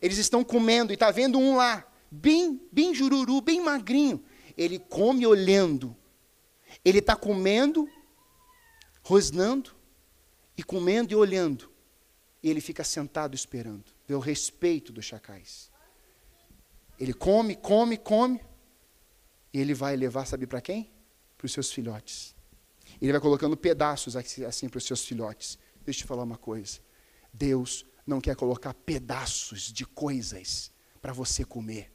eles estão comendo, e está vendo um lá, bem, bem jururu, bem magrinho. Ele come olhando. Ele está comendo, rosnando, e comendo e olhando. E ele fica sentado esperando ver o respeito dos chacais. Ele come, come, come, e ele vai levar, sabe para quem? Para os seus filhotes. Ele vai colocando pedaços assim para os seus filhotes. Deixa eu te falar uma coisa. Deus não quer colocar pedaços de coisas para você comer.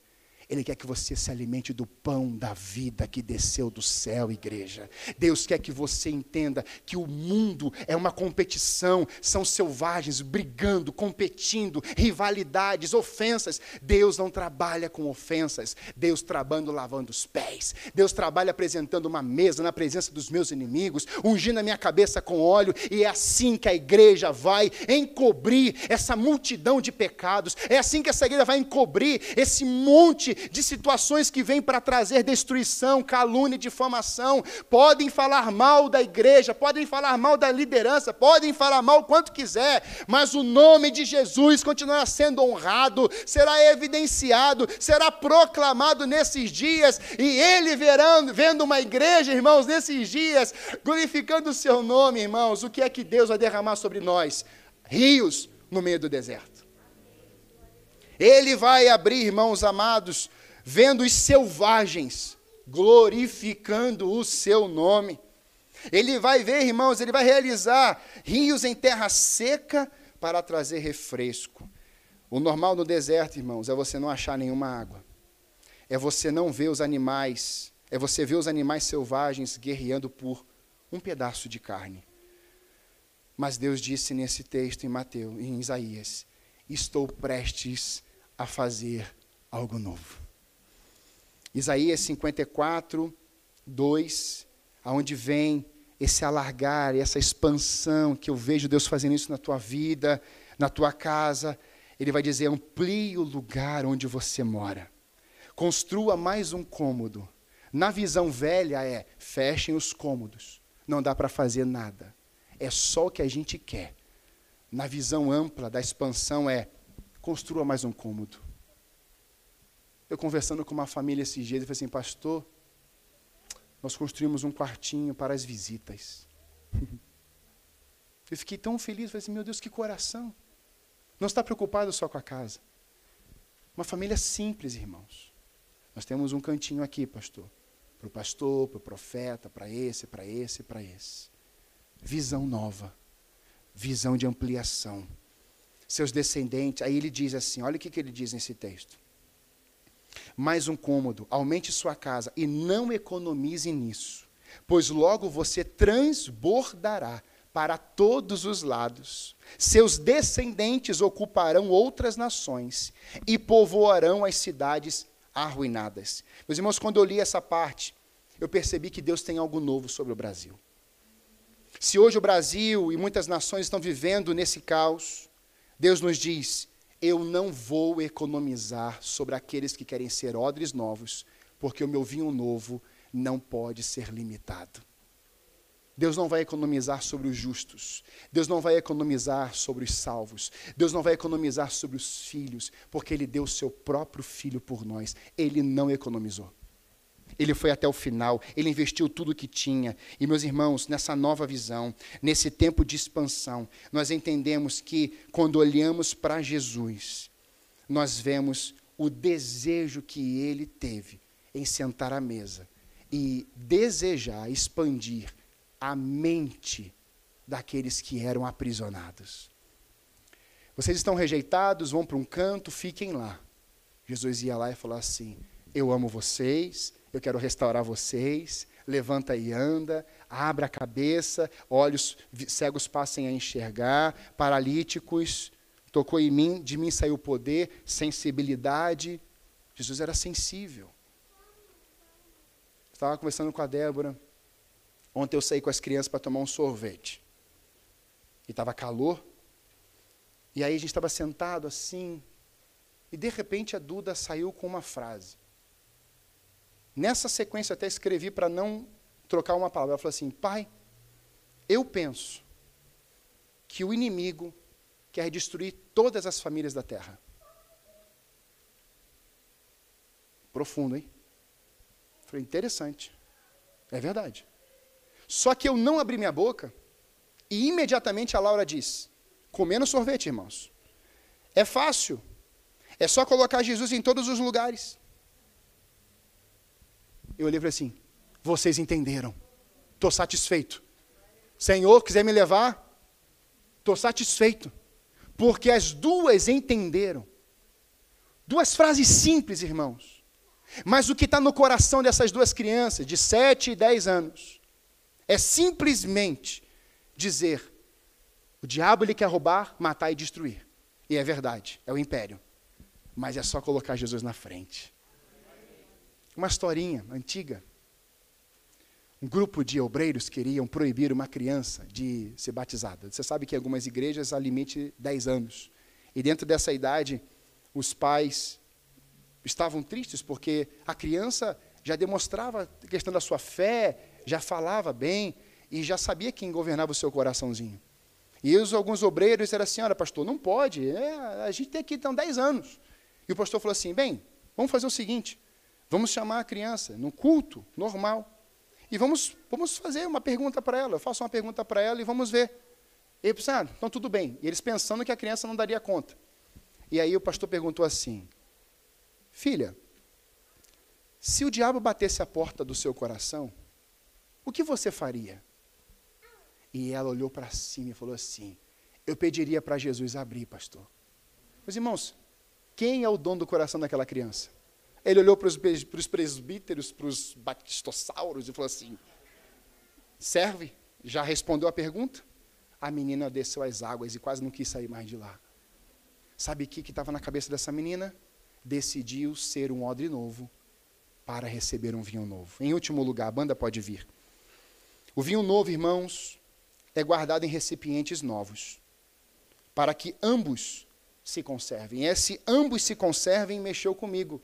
Ele quer que você se alimente do pão da vida que desceu do céu, igreja. Deus quer que você entenda que o mundo é uma competição, são selvagens brigando, competindo, rivalidades, ofensas. Deus não trabalha com ofensas, Deus trabalha lavando os pés. Deus trabalha apresentando uma mesa na presença dos meus inimigos, ungindo a minha cabeça com óleo, e é assim que a igreja vai encobrir essa multidão de pecados. É assim que essa igreja vai encobrir esse monte de situações que vêm para trazer destruição, calúnia difamação. Podem falar mal da igreja, podem falar mal da liderança, podem falar mal quanto quiser, mas o nome de Jesus continuará sendo honrado, será evidenciado, será proclamado nesses dias, e ele verão, vendo uma igreja, irmãos, nesses dias, glorificando o seu nome, irmãos, o que é que Deus vai derramar sobre nós? Rios no meio do deserto. Ele vai abrir, irmãos amados, vendo os selvagens glorificando o seu nome. Ele vai ver, irmãos, ele vai realizar rios em terra seca para trazer refresco. O normal no deserto, irmãos, é você não achar nenhuma água. É você não ver os animais, é você ver os animais selvagens guerreando por um pedaço de carne. Mas Deus disse nesse texto em Mateus, em Isaías: Estou prestes a fazer algo novo. Isaías 54, 2 aonde vem esse alargar essa expansão que eu vejo Deus fazendo isso na tua vida, na tua casa. Ele vai dizer: amplie o lugar onde você mora. Construa mais um cômodo. Na visão velha é: fechem os cômodos. Não dá para fazer nada. É só o que a gente quer. Na visão ampla da expansão é: construa mais um cômodo. Eu conversando com uma família esses dias, eu falei assim, pastor, nós construímos um quartinho para as visitas. Eu fiquei tão feliz, falei assim, meu Deus, que coração. Não está preocupado só com a casa. Uma família simples, irmãos. Nós temos um cantinho aqui, pastor. Para o pastor, para o profeta, para esse, para esse, para esse. Visão nova. Visão de ampliação. Seus descendentes. Aí ele diz assim: olha o que, que ele diz nesse texto mais um cômodo, aumente sua casa e não economize nisso, pois logo você transbordará para todos os lados. Seus descendentes ocuparão outras nações e povoarão as cidades arruinadas. Meus irmãos, quando eu li essa parte, eu percebi que Deus tem algo novo sobre o Brasil. Se hoje o Brasil e muitas nações estão vivendo nesse caos, Deus nos diz: eu não vou economizar sobre aqueles que querem ser odres novos, porque o meu vinho novo não pode ser limitado. Deus não vai economizar sobre os justos. Deus não vai economizar sobre os salvos. Deus não vai economizar sobre os filhos, porque Ele deu o seu próprio filho por nós. Ele não economizou. Ele foi até o final, ele investiu tudo o que tinha. E, meus irmãos, nessa nova visão, nesse tempo de expansão, nós entendemos que, quando olhamos para Jesus, nós vemos o desejo que ele teve em sentar à mesa e desejar expandir a mente daqueles que eram aprisionados. Vocês estão rejeitados, vão para um canto, fiquem lá. Jesus ia lá e falou assim: Eu amo vocês, eu quero restaurar vocês. Levanta e anda, abra a cabeça, olhos cegos passem a enxergar, paralíticos, tocou em mim, de mim saiu poder, sensibilidade. Jesus era sensível. Estava conversando com a Débora. Ontem eu saí com as crianças para tomar um sorvete. E estava calor. E aí a gente estava sentado assim. E de repente a Duda saiu com uma frase. Nessa sequência, eu até escrevi para não trocar uma palavra. Ela falou assim: Pai, eu penso que o inimigo quer destruir todas as famílias da terra. Profundo, hein? Falei, interessante. É verdade. Só que eu não abri minha boca e imediatamente a Laura disse: comendo sorvete, irmãos. É fácil. É só colocar Jesus em todos os lugares. Eu olhei e falei assim: vocês entenderam. Estou satisfeito. Senhor, quiser me levar, estou satisfeito. Porque as duas entenderam. Duas frases simples, irmãos. Mas o que está no coração dessas duas crianças, de 7 e 10 anos, é simplesmente dizer: o diabo ele quer roubar, matar e destruir. E é verdade, é o império. Mas é só colocar Jesus na frente. Uma historinha antiga. Um grupo de obreiros queriam proibir uma criança de ser batizada. Você sabe que em algumas igrejas há limite 10 anos. E dentro dessa idade, os pais estavam tristes porque a criança já demonstrava a questão da sua fé, já falava bem e já sabia quem governava o seu coraçãozinho. E os, alguns obreiros disseram assim: Olha, pastor, não pode, é, a gente tem aqui então 10 anos. E o pastor falou assim: Bem, vamos fazer o seguinte: Vamos chamar a criança no culto normal. E vamos, vamos fazer uma pergunta para ela. Eu faço uma pergunta para ela e vamos ver. E eles ah, então tudo bem. E eles pensando que a criança não daria conta. E aí o pastor perguntou assim: Filha, se o diabo batesse a porta do seu coração, o que você faria? E ela olhou para cima e falou assim: Eu pediria para Jesus abrir, pastor. Meus irmãos, quem é o dono do coração daquela criança? Ele olhou para os presbíteros, para os batistossauros e falou assim: Serve? Já respondeu a pergunta? A menina desceu as águas e quase não quis sair mais de lá. Sabe o que estava na cabeça dessa menina? Decidiu ser um odre novo para receber um vinho novo. Em último lugar, a banda pode vir. O vinho novo, irmãos, é guardado em recipientes novos, para que ambos se conservem. Esse ambos se conservem mexeu comigo.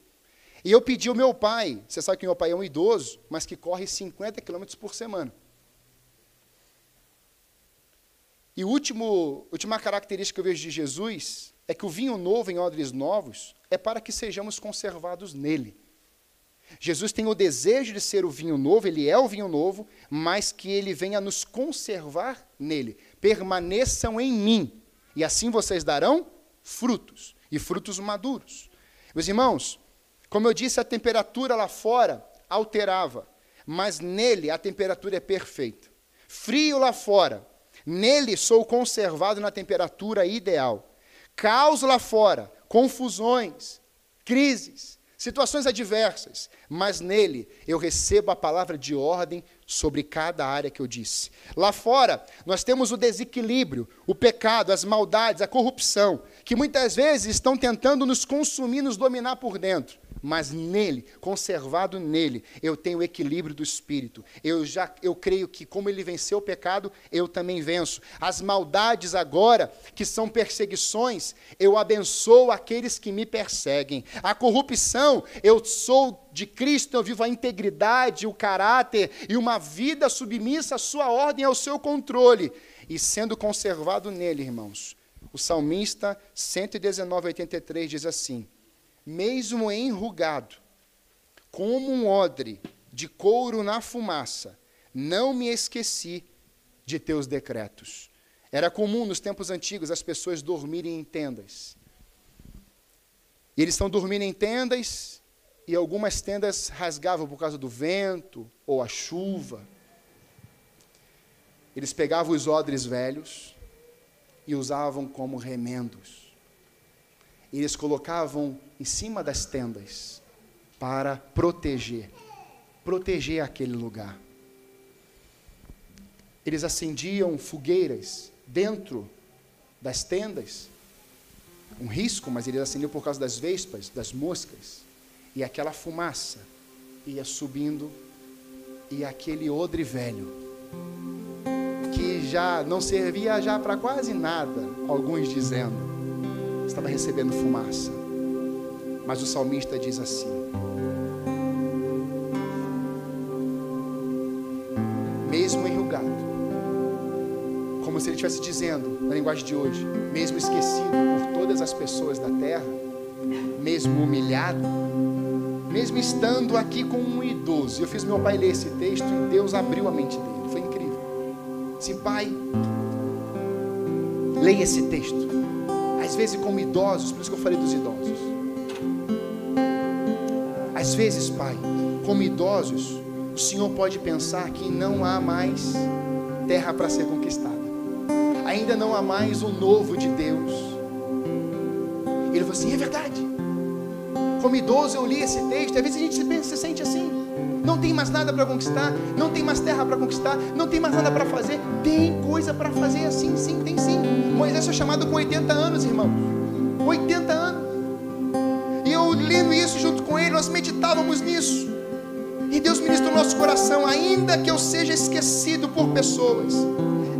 E eu pedi ao meu pai, você sabe que meu pai é um idoso, mas que corre 50 quilômetros por semana. E a última característica que eu vejo de Jesus é que o vinho novo em odres novos é para que sejamos conservados nele. Jesus tem o desejo de ser o vinho novo, ele é o vinho novo, mas que ele venha nos conservar nele. Permaneçam em mim, e assim vocês darão frutos, e frutos maduros. Meus irmãos, como eu disse, a temperatura lá fora alterava, mas nele a temperatura é perfeita. Frio lá fora, nele sou conservado na temperatura ideal. Caos lá fora, confusões, crises, situações adversas, mas nele eu recebo a palavra de ordem sobre cada área que eu disse. Lá fora, nós temos o desequilíbrio, o pecado, as maldades, a corrupção, que muitas vezes estão tentando nos consumir, nos dominar por dentro mas nele, conservado nele, eu tenho o equilíbrio do espírito. Eu já eu creio que como ele venceu o pecado, eu também venço. As maldades agora, que são perseguições, eu abençoo aqueles que me perseguem. A corrupção, eu sou de Cristo, eu vivo a integridade, o caráter e uma vida submissa à sua ordem, ao seu controle. E sendo conservado nele, irmãos, o salmista 119, 83 diz assim: mesmo enrugado, como um odre de couro na fumaça, não me esqueci de teus decretos. Era comum nos tempos antigos as pessoas dormirem em tendas. E eles estão dormindo em tendas, e algumas tendas rasgavam por causa do vento ou a chuva. Eles pegavam os odres velhos e usavam como remendos eles colocavam em cima das tendas para proteger proteger aquele lugar. Eles acendiam fogueiras dentro das tendas, um risco, mas eles acendiam por causa das vespas, das moscas, e aquela fumaça ia subindo, e aquele odre velho, que já não servia já para quase nada, alguns dizendo, estava recebendo fumaça. Mas o salmista diz assim: mesmo enrugado, como se ele estivesse dizendo, na linguagem de hoje, mesmo esquecido por todas as pessoas da terra, mesmo humilhado, mesmo estando aqui com um idoso. Eu fiz meu pai ler esse texto e Deus abriu a mente dele. Foi incrível. Sim, pai, leia esse texto às vezes como idosos, por isso que eu falei dos idosos. Às vezes, Pai, como idosos, o Senhor pode pensar que não há mais terra para ser conquistada. Ainda não há mais o novo de Deus. Ele falou assim: é verdade. Como idoso, eu li esse texto. Às vezes a gente se, pensa, se sente assim. Não tem mais nada para conquistar, não tem mais terra para conquistar, não tem mais nada para fazer. Tem coisa para fazer assim, sim, tem sim. Moisés foi chamado com 80 anos, irmão. 80 anos. E eu lendo isso junto com ele, nós meditávamos nisso. E Deus ministrou no nosso coração, ainda que eu seja esquecido por pessoas,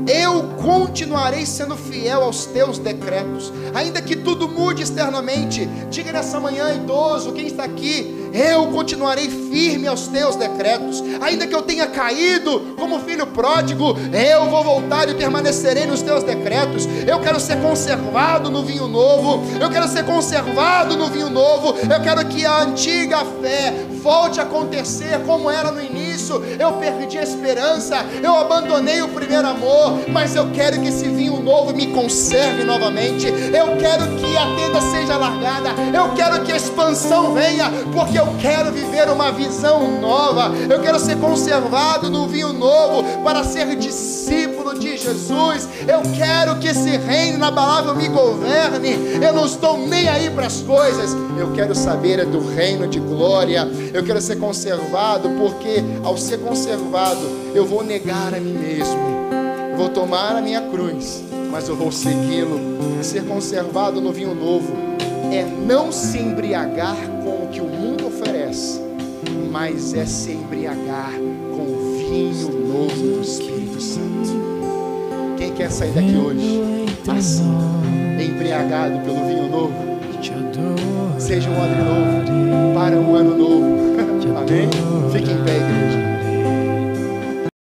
eu continuarei sendo fiel aos teus decretos, ainda que tudo mude externamente. Diga nessa manhã, idoso, quem está aqui, eu continuarei firme aos teus decretos, ainda que eu tenha caído como filho pródigo, eu vou voltar e permanecerei nos teus decretos. Eu quero ser conservado no vinho novo, eu quero ser conservado no vinho novo, eu quero que a antiga fé volte a acontecer como era no início. Eu perdi a esperança, eu abandonei o primeiro amor, mas eu quero que esse vinho novo me conserve novamente. Eu quero que a tenda seja largada, eu quero que a expansão venha, porque eu quero viver uma visão nova, eu quero ser conservado no vinho novo para ser discípulo de Jesus. Eu quero que esse reino inabalável me governe. Eu não estou nem aí para as coisas, eu quero saber é do reino de glória. Eu quero ser conservado, porque ao ser conservado, eu vou negar a mim mesmo, vou tomar a minha cruz, mas eu vou segui-lo. Ser conservado no vinho novo é não se embriagar com o que o mundo oferece, mas é se embriagar com o vinho novo do Espírito Santo. Quem quer sair daqui hoje assim, embriagado pelo vinho novo? Seja um ano novo para um ano novo. Amém?